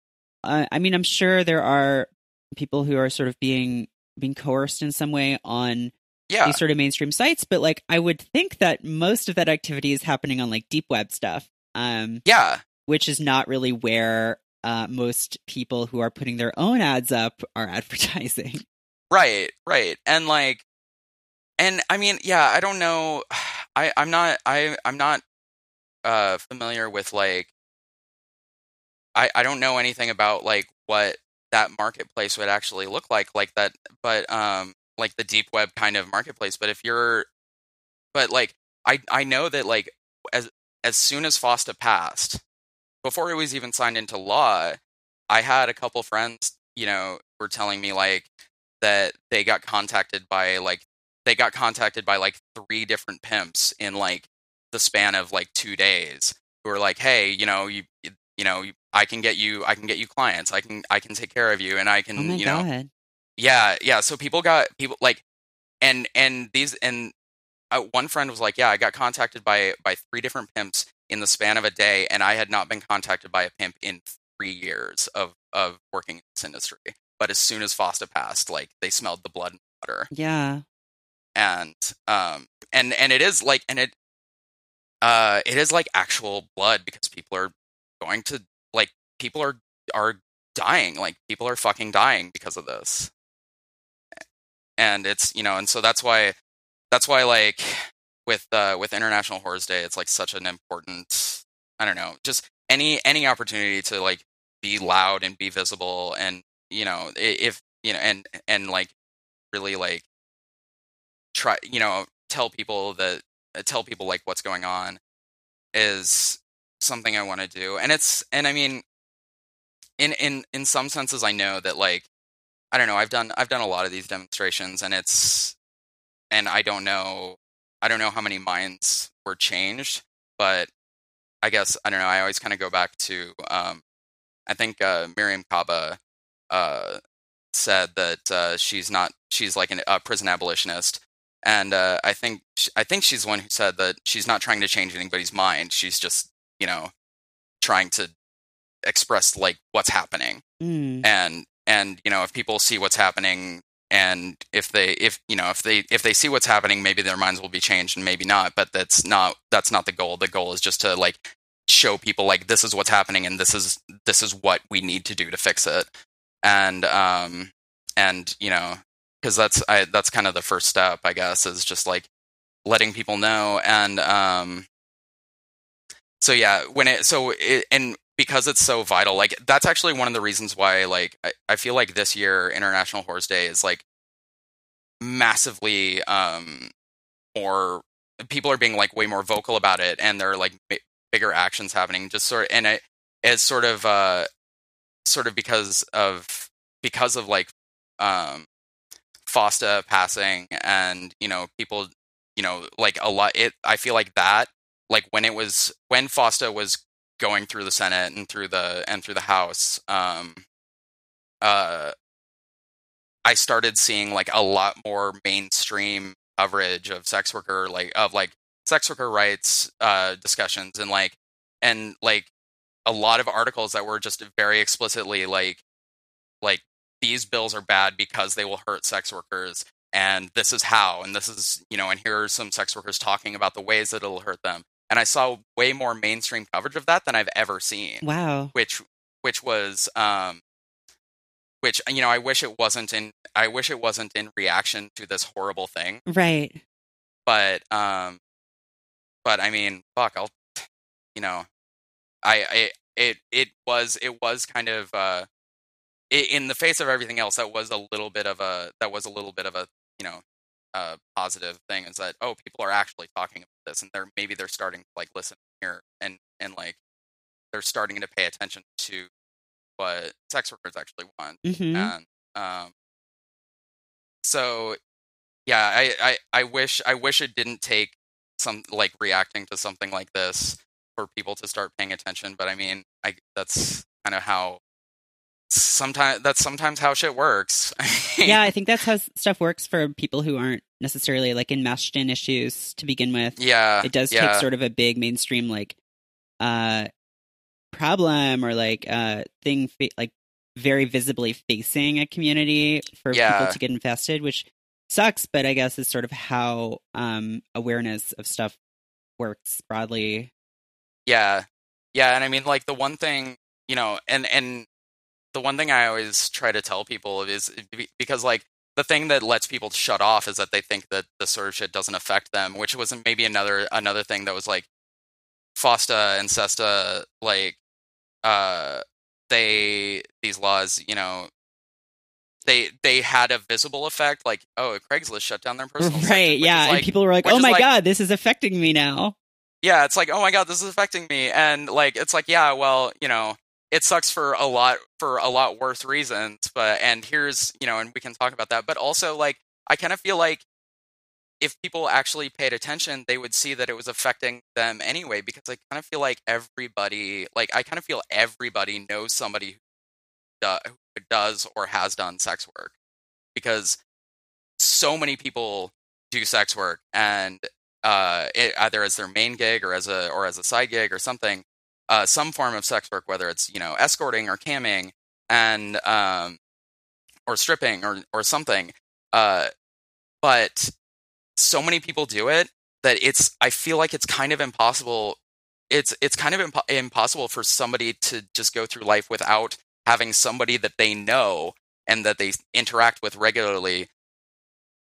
uh, I mean, I'm sure there are people who are sort of being being coerced in some way on yeah these sort of mainstream sites, but like I would think that most of that activity is happening on like deep web stuff. Um, yeah which is not really where uh, most people who are putting their own ads up are advertising. Right, right. And like and I mean, yeah, I don't know I I'm not I I'm not uh familiar with like I I don't know anything about like what that marketplace would actually look like like that but um like the deep web kind of marketplace, but if you're but like I I know that like as as soon as FOSTA passed before it was even signed into law, I had a couple friends, you know, were telling me like that they got contacted by like they got contacted by like three different pimps in like the span of like two days who were like, hey, you know, you you know, I can get you, I can get you clients, I can I can take care of you, and I can, oh you know, god. yeah, yeah. So people got people like, and and these and uh, one friend was like, yeah, I got contacted by by three different pimps in the span of a day, and I had not been contacted by a pimp in three years of of working in this industry. But as soon as FOSTA passed, like they smelled the blood and water, Yeah. And um and and it is like and it uh it is like actual blood because people are going to like people are are dying like people are fucking dying because of this. And it's you know and so that's why that's why like with uh with international whores day it's like such an important i don't know just any any opportunity to like be loud and be visible and you know if you know and and like really like try you know tell people that uh, tell people like what's going on is something I want to do. And it's and I mean in in in some senses I know that like I don't know, I've done I've done a lot of these demonstrations and it's and I don't know I don't know how many minds were changed, but I guess I don't know, I always kind of go back to um I think uh Mariame Kaba uh said that uh she's not she's like an, a prison abolitionist and uh, I think sh- I think she's the one who said that she's not trying to change anybody's mind. She's just you know trying to express like what's happening Mm. and and you know if people see what's happening and if they if you know if they if they see what's happening maybe their minds will be changed and maybe not but that's not that's not the goal the goal is just to like show people like this is what's happening and this is this is what we need to do to fix it and um and you know because that's I, that's kind of the first step i guess is just like letting people know and um so yeah when it so it, and because it's so vital like that's actually one of the reasons why like I, I feel like this year international whores day is like massively um more people are being like way more vocal about it and there are like bi- bigger actions happening just sort of and it is sort of uh sort of because of because of like um FOSTA passing and you know people you know like a lot it I feel like that like when it was when FOSTA was going through the Senate and through the and through the House um uh I started seeing like a lot more mainstream coverage of sex worker like of like sex worker rights uh discussions and like and like a lot of articles that were just very explicitly like like these bills are bad because they will hurt sex workers and this is how and this is you know and here are some sex workers talking about the ways that it'll hurt them and i saw way more mainstream coverage of that than i've ever seen Wow. which which was um which you know i wish it wasn't in i wish it wasn't in reaction to this horrible thing Right. but um but i mean fuck i'll you know i i it it was it was kind of uh in the face of everything else that was a little bit of a that was a little bit of a you know uh positive thing is that oh people are actually talking about this and they're maybe they're starting to like listen here and and like they're starting to pay attention to what sex workers actually want hmm and um so yeah I, I i wish i wish it didn't take some like reacting to something like this for people to start paying attention but i mean i that's kind of how sometimes that's sometimes how shit works yeah, I think that's how stuff works for people who aren't necessarily like enmeshed in issues to begin with. yeah It does yeah take sort of a big mainstream like uh problem or like uh thing fa- like very visibly facing a community for Yeah. people to get infested, which sucks, but I guess is sort of how um awareness of stuff works broadly. Yeah. Yeah, and I mean like the one thing, you know, and and the one thing I always try to tell people is because like the thing that lets people shut off is that they think that sort of shit doesn't affect them, which was maybe another another thing that was like FOSTA and SESTA like uh they these laws, you know, they they had a visible effect like oh, Craigslist shut down their personal right, is yeah. like- and people were like, "Oh my like- god, this is affecting me now." yeah, it's like, oh my god, this is affecting me, and like, it's like, yeah, well, you know, it sucks for a lot for a lot worse reasons, but and here's you know, and we can talk about that, but also like, I kind of feel like if people actually paid attention, they would see that it was affecting them anyway. Because I kind of feel like everybody, like I kind of feel everybody knows somebody who does or has done sex work, because so many people do sex work, and uh, it, either as their main gig or as a or as a side gig or something, uh, some form of sex work, whether it's you know escorting or camming and um, or stripping or or something. Uh, but so many people do it that it's I feel like it's kind of impossible. It's it's kind of impo- impossible for somebody to just go through life without having somebody that they know and that they interact with regularly.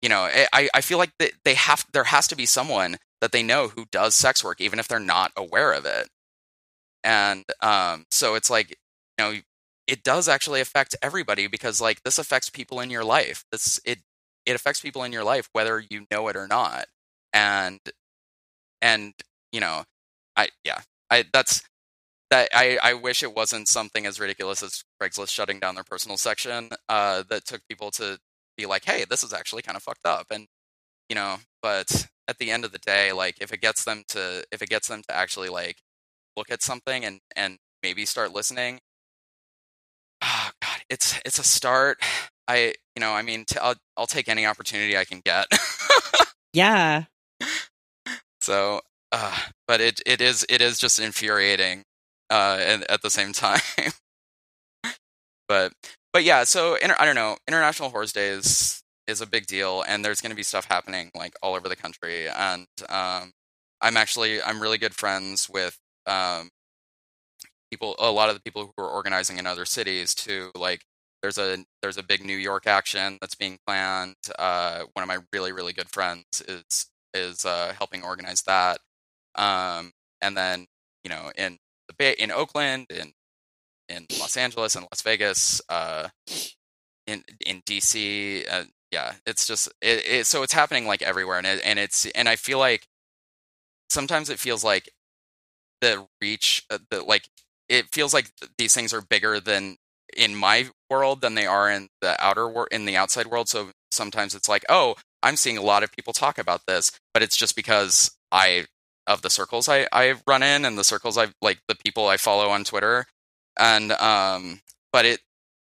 You know, eh, I I feel like they have there has to be someone that they know who does sex work, even if they're not aware of it. And um, so it's like you know it does actually affect everybody because like this affects people in your life. This it it affects people in your life whether you know it or not and and you know i yeah i that's that i i wish it wasn't something as ridiculous as craigslist shutting down their personal section uh that took people to be like hey this is actually kind of fucked up and you know but at the end of the day like if it gets them to if it gets them to actually like look at something and and maybe start listening oh god it's it's a start I, you know, I mean, i I'll I'll take any opportunity I can get. yeah. So, uh, but it it is it is just infuriating, uh, and at the same time. but but yeah, so inter- I don't know. International Whores Days is a big deal, and there's going to be stuff happening like all over the country. And um, I'm actually I'm really good friends with um, people. A lot of the people who are organizing in other cities to like there's a there's a big New York action that's being planned. Uh, one of my really really good friends is is uh, helping organize that. Um, and then you know in the Bay in Oakland in in Los Angeles and Las Vegas, uh, in in DC, uh, yeah, it's just it, it, so it's happening like everywhere, and it, and it's and I feel like sometimes it feels like the reach, uh, the like it feels like these things are bigger than in my world than they are in the outer world in the outside world. So sometimes it's like oh i'm seeing a lot of people talk about this but it's just because i of the circles i i run in and the circles i like the people i follow on twitter. And um but it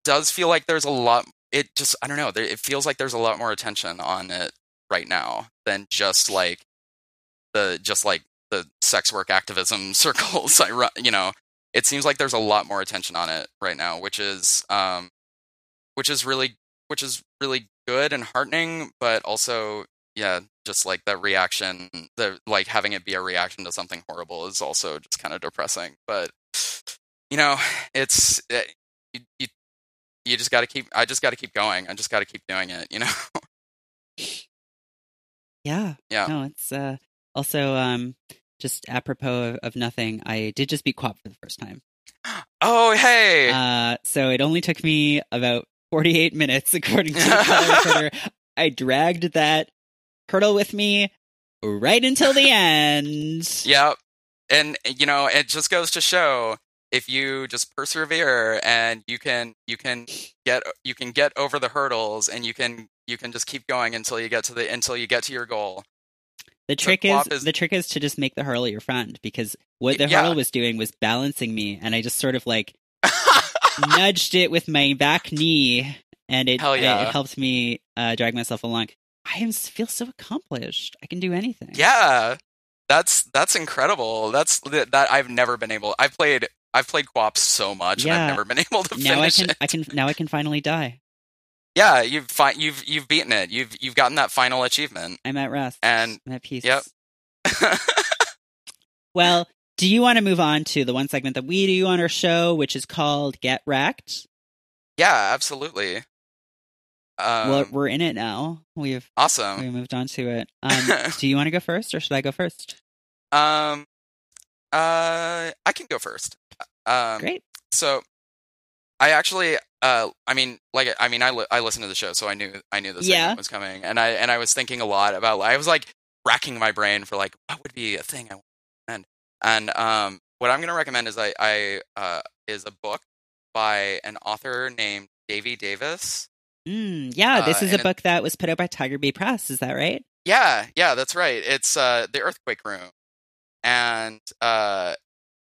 does feel like there's a lot it just i don't know it feels like there's a lot more attention on it right now than just like the just like the sex work activism circles i run you know it seems like there's a lot more attention on it right now, which is um, which is really which is really good and heartening, but also yeah, just like that reaction, the like having it be a reaction to something horrible is also just kind of depressing. But you know, it's it, eh, you, you you just got to keep. I just got to keep going. I just got to keep doing it. You know. yeah. Yeah. No, it's uh also um just apropos of, of nothing, I did just beat QWOP for the first time. Oh, hey! Uh, so it only took me about 48 minutes, according to Twitter. I dragged that hurdle with me right until the end. Yep. And, you know, it just goes to show if you just persevere and you can you can get you can get over the hurdles and you can you can just keep going until you get to the until you get to your goal the trick is, is, the trick is to just make the hurdle your friend because what the yeah. hurdle was doing was balancing me, and I just sort of like nudged it with my back knee, and it, yeah. it, it, helped me uh, drag myself along. I am, feel so accomplished. I can do anything. Yeah, that's that's incredible. That's that I've never been able. I've played I've played QWOP so much, yeah. and I've never been able to now finish I can, it. I can now I can finally die. Yeah, you've fi- you've you've beaten it. You've you've gotten that final achievement. I'm at rest. And I'm at peace. Yep. well, do you want to move on to the one segment that we do on our show, which is called Get Wrecked? Yeah, absolutely. Um, well, we're in it now. We've awesome. We moved on to it. Um, do you want to go first, or should I go first? Um, uh, I can go first. Um, Great. So, I actually uh, I mean, like, I mean, I li- I listened to the show, so I knew I knew this yeah. was coming, and I and I was thinking a lot about. I was like racking my brain for like what would be a thing I recommend. And um, what I'm going to recommend is I, I uh, is a book by an author named Davey Davis. Mm, yeah, this Uh, is a it- book that was put out by Tiger Bee Press. Is that right? Yeah, yeah, that's right. It's uh, the Earthquake Room, and uh,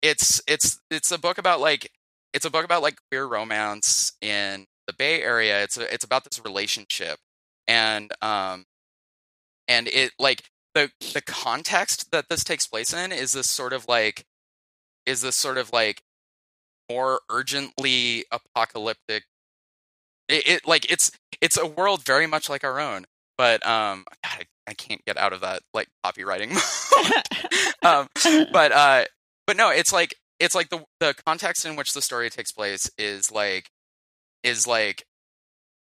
it's it's it's a book about like it's a book about like queer romance in the Bay Area. It's a, it's about this relationship, and um, and it like the the context that this takes place in is this sort of like is this sort of like more urgently apocalyptic. It, it like it's it's a world very much like our own, but um, God, I, I can't get out of that like copywriting. um, but uh, but no, it's like it's like the the context in which the story takes place is like is like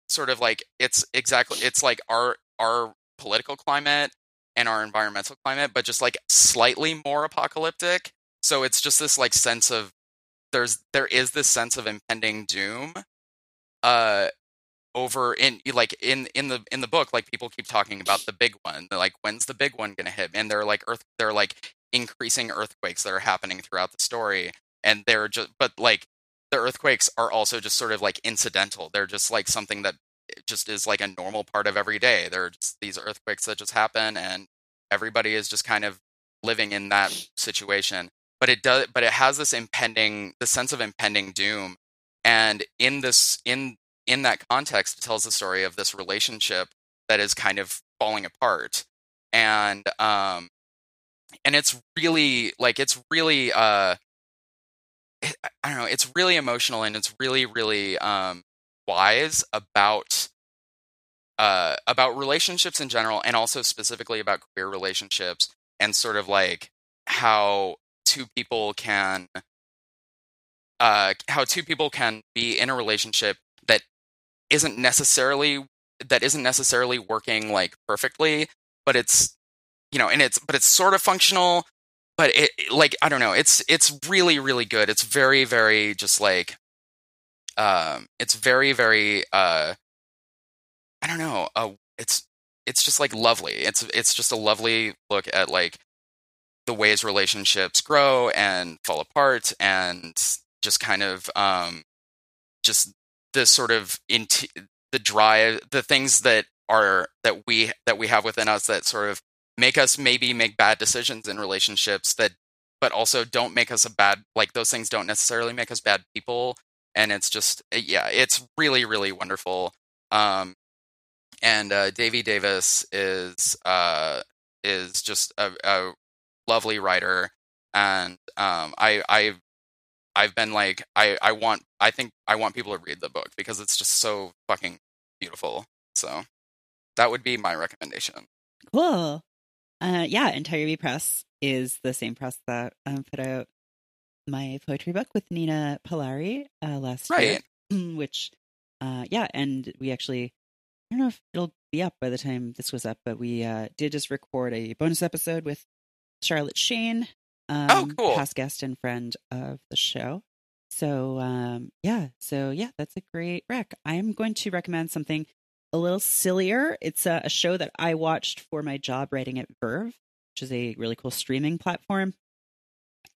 sort of like it's exactly it's like our our political climate and our environmental climate, but just like slightly more apocalyptic. So it's just this like sense of there's there is this sense of impending doom uh over in like in in the in the book like people keep talking about the big one They're like when's the big one gonna hit and they're like earth they're like increasing earthquakes that are happening throughout the story and they're just but like the earthquakes are also just sort of like incidental. They're just like something that just is like a normal part of every day. There are just these earthquakes that just happen and everybody is just kind of living in that situation. But it does but it has this impending the sense of impending doom. And in this in in that context it tells the story of this relationship that is kind of falling apart. And um and it's really like it's really uh it, i don't know it's really emotional and it's really really um wise about uh about relationships in general and also specifically about queer relationships and sort of like how two people can uh how two people can be in a relationship that isn't necessarily that isn't necessarily working like perfectly but it's you know and it's but it's sort of functional but it like i don't know it's it's really really good. It's very very just like um it's very very uh i don't know uh it's it's just like lovely. It's it's just a lovely look at like the ways relationships grow and fall apart and just kind of um just the sort of into the drive the things that are that we that we have within us that sort of make us maybe make bad decisions in relationships that but also don't make us a bad like those things don't necessarily make us bad people and it's just yeah it's really really wonderful. Um and uh davey davis is uh is just a, a lovely writer and um i i i've been like i i want i think i want people to read the book because it's just so fucking beautiful. So that would be my recommendation. Cool. Uh, yeah, Bee Press is the same press that um, put out my poetry book with Nina Polari uh, last year. right Which, uh, yeah, and we actually, I don't know if it'll be up by the time this was up, but we uh, did just record a bonus episode with Charlotte Shane, um, Oh, cool. past guest and friend of the show. So, um, yeah, so yeah, that's a great rec. I'm going to recommend something a little sillier. It's a, a show that I watched for my job writing at VRV, which is a really cool streaming platform.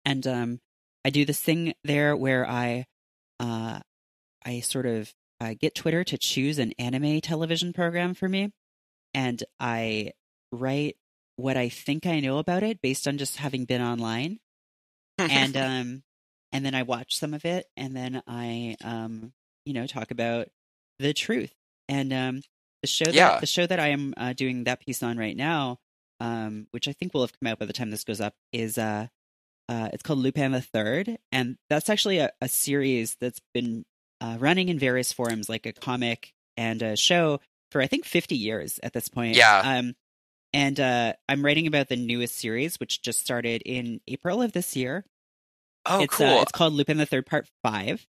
And um, I do this thing there where I, uh, I sort of uh, get Twitter to choose an anime television program for me, and I write what I think I know about it based on just having been online and um and then I watch some of it and then I um you know talk about the truth and um the show that Yeah. the show that I am uh, doing that piece on right now um which I think will have come out by the time this goes up is uh uh it's called Lupin the Third and that's actually a, a series that's been uh, running in various forms like a comic and a show for I think 50 years at this point Yeah. um and uh, I'm writing about the newest series, which just started in April of this year. oh it's cool uh, it's called Lupin the Third Part Five,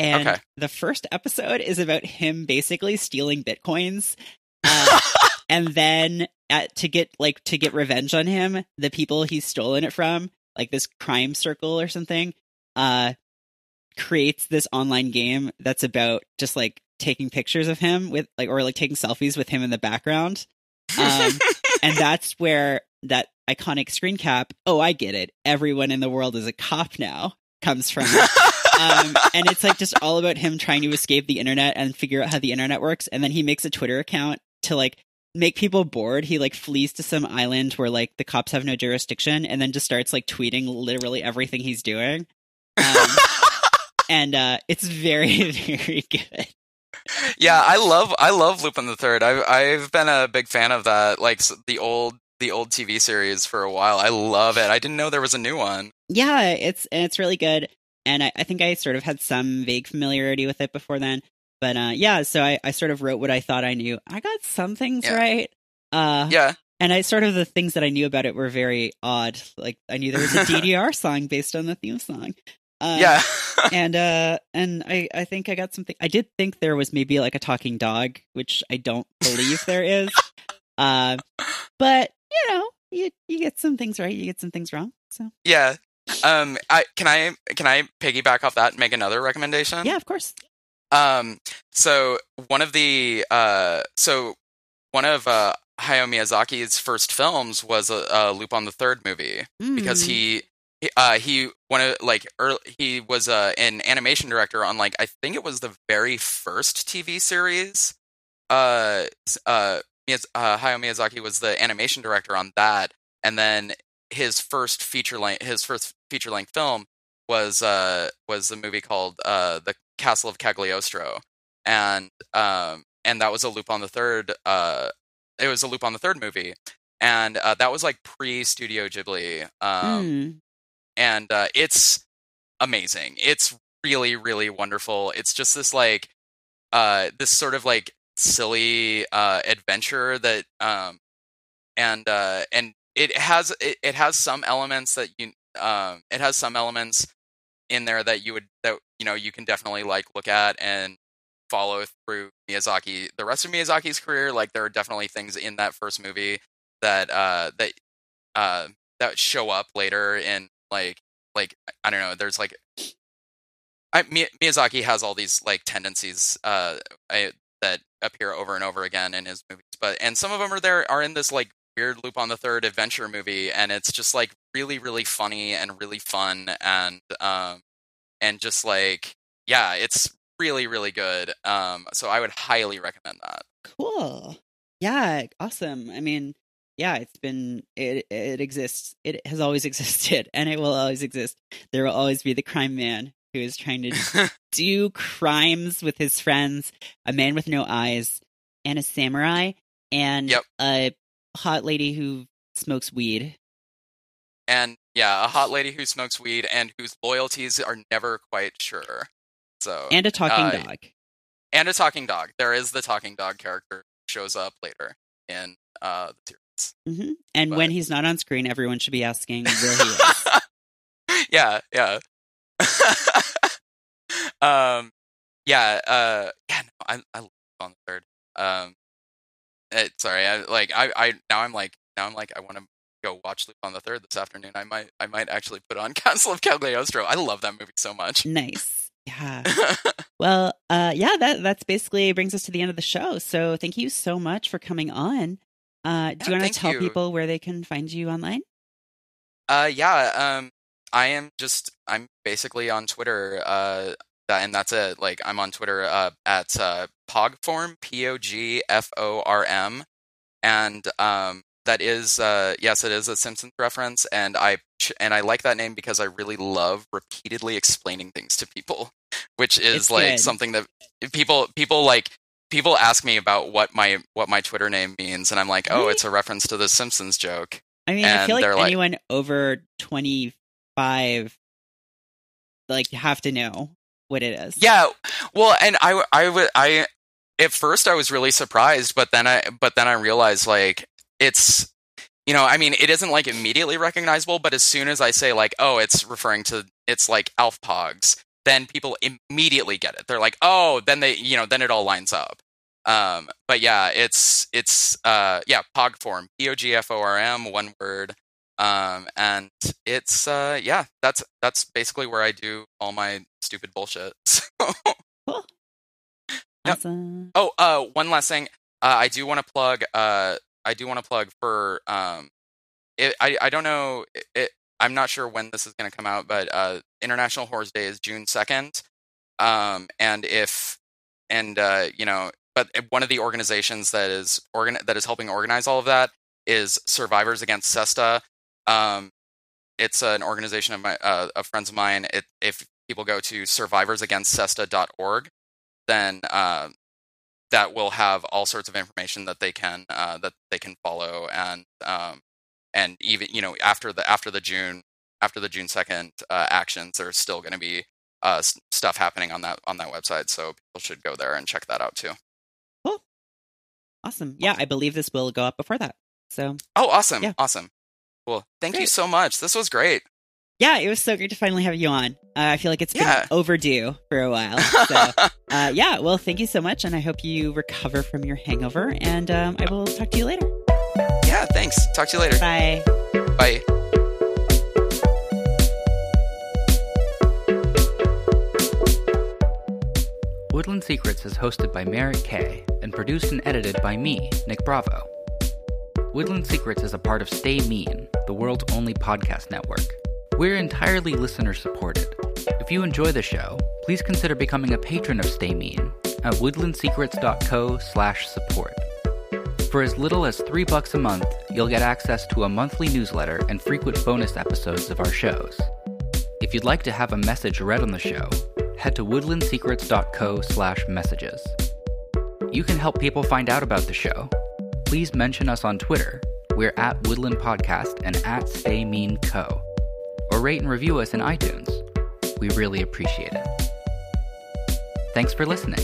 and Okay. the first episode is about him basically stealing bitcoins, uh, and then at, to get like to get revenge on him, the people he's stolen it from, like this crime circle or something, uh, creates this online game that's about just like taking pictures of him with like or like taking selfies with him in the background um, and that's where that iconic screen cap, "Oh, I get it. Everyone in the world is a cop now." comes from. um, and it's like just all about him trying to escape the internet and figure out how the internet works. And then he makes a Twitter account to like make people bored. He like flees to some island where like the cops have no jurisdiction, and then just starts like tweeting literally everything he's doing. Um, and uh, it's very very good. Yeah, I love I love Lupin the Third. I've I've been a big fan of that, like the old the old TV series for a while. I love it. I didn't know there was a new one. Yeah, it's it's really good, and I, I think I sort of had some vague familiarity with it before then. But uh, yeah, so I, I sort of wrote what I thought I knew. I got some things Yeah. right. Uh, Yeah, and I sort of the things that I knew about it were very odd. Like I knew there was a DDR song based on the theme song. Uh, yeah, and uh, and I I think I got something. I did think there was maybe like a talking dog, which I don't believe there is. Uh, but you know, you you get some things right, you get some things wrong. So yeah. Um, I can I can I piggyback off that and make another recommendation? yeah, of course. Um, so one of the uh, so one of uh, Hayao Miyazaki's first films was a, a Lupin the Third movie because Mm. he he, uh, he one of like early, he was uh, an animation director on like I think it was the very first TV series. Uh, uh, Miyaz- uh, Hayao Miyazaki was the animation director on that, and then his first feature length his first feature length film was uh was a movie called uh the Castle of Cagliostro, and um and that was a Lupin the Third uh it was a Lupin the Third movie, and uh, that was like pre Studio Ghibli um Mm. and uh, it's amazing. It's really, really wonderful. It's just this like uh, this sort of like silly uh, adventure that um, and uh, and it has it, it has some elements that you um, it has some elements in there that you would that you know you can definitely like look at and follow through Miyazaki the rest of Miyazaki's career like there are definitely things in that first movie that uh that uh that show up later in like like I don't know. There's like I, Miyazaki has all these like tendencies uh I, that appear over and over again in his movies, but and some of them are there are in this like weird Lupin the third adventure movie, and it's just like really really funny and really fun and um and just like yeah, it's really really good. Um, so I would highly recommend that. Cool. Yeah, awesome. I mean, yeah, it's been it it exists. It has always existed and it will always exist. There will always be the crime man who is trying to do crimes with his friends, a man with no eyes, and a samurai, and Yep. a hot lady who smokes weed. And yeah, a hot lady who smokes weed and whose loyalties are never quite sure. So And a talking Uh, dog. and a talking dog. There is the talking dog character shows up later in uh the series. hmm And when he's not on screen, everyone should be asking where he is. yeah, yeah. um, yeah, uh, yeah. No, I I love on the third. Um, it, sorry, I like I I now I'm like now I'm like I want to go watch Lupin the third this afternoon. I might I might actually put on Castle of Cagliostro. I love that movie so much. nice. Yeah. Well, uh, yeah, that that's basically brings us to the end of the show. So thank you so much for coming on. Uh, do you want to tell you. people where they can find you online? Uh, yeah. Um, I am just I'm basically on Twitter. Uh, that and that's it. Like I'm on Twitter. Uh, at uh, Pogform P O G F O R M, and um, that is uh, yes, it is a Simpsons reference, and I and I like that name because I really love repeatedly explaining things to people, which is It's like good. something that people people like. People ask me about what my what my Twitter name means, and I'm like, oh, it's a reference to the Simpsons joke. I mean, I feel like they're like- anyone over twenty five, like, have to know what it is. Yeah, well, and I, I would, I, at first I was really surprised, but then I, but then I realized like it's, you know, I mean, it isn't like immediately recognizable, but as soon as I say like, oh, it's referring to, it's like Alf Pogs, then people immediately get it. They're like, oh, then they, you know, then it all lines up. Um, but yeah, it's, it's, uh, yeah, Pog form, P O G F O R M, one word. Um, and it's, uh, yeah, that's, that's basically where I do all my stupid bullshit. So. Yep. Awesome. Oh, uh, one last thing. Uh, I do want to plug. Uh, I do want to plug for. Um, it, I I don't know. It, I'm not sure when this is going to come out, but uh, International Whores Day is June second. Um, and if and uh, you know, but one of the organizations that is organ that is helping organize all of that is Survivors Against SESTA. Um, it's an organization of my uh, of friends of mine. It, if people go to survivorsagainstsesta.org, then uh, that will have all sorts of information that they can uh, that they can follow and um, and even you know after the after the June after the June second uh, actions, there's still going to be uh, stuff happening on that on that website. So people should go there and check that out too. Cool, awesome. Yeah, I believe this will go up before that. So oh, awesome, yeah. awesome. Well, thank great. you so much. This was great. Yeah, it was so great to finally have you on. Uh, I feel like it's been yeah. overdue for a while. So, uh, yeah, well, thank you so much, and I hope you recover from your hangover. And um, I will talk to you later. Yeah, thanks. Talk to you later. Bye. Bye. Woodland Secrets is hosted by Merritt K and produced and edited by me, Nick Bravo. Woodland Secrets is a part of Stay Mean, the world's only podcast network. We're entirely listener supported. If you enjoy the show, please consider becoming a patron of Stay Mean at woodlandsecrets.co slash support. For as little as three bucks a month, you'll get access to a monthly newsletter and frequent bonus episodes of our shows. If you'd like to have a message read on the show, head to woodlandsecrets.co slash messages. You can help people find out about the show. Please mention us on Twitter. We're at Woodland Podcast and at Stay Mean Co or rate and review us in iTunes. We really appreciate it. Thanks for listening.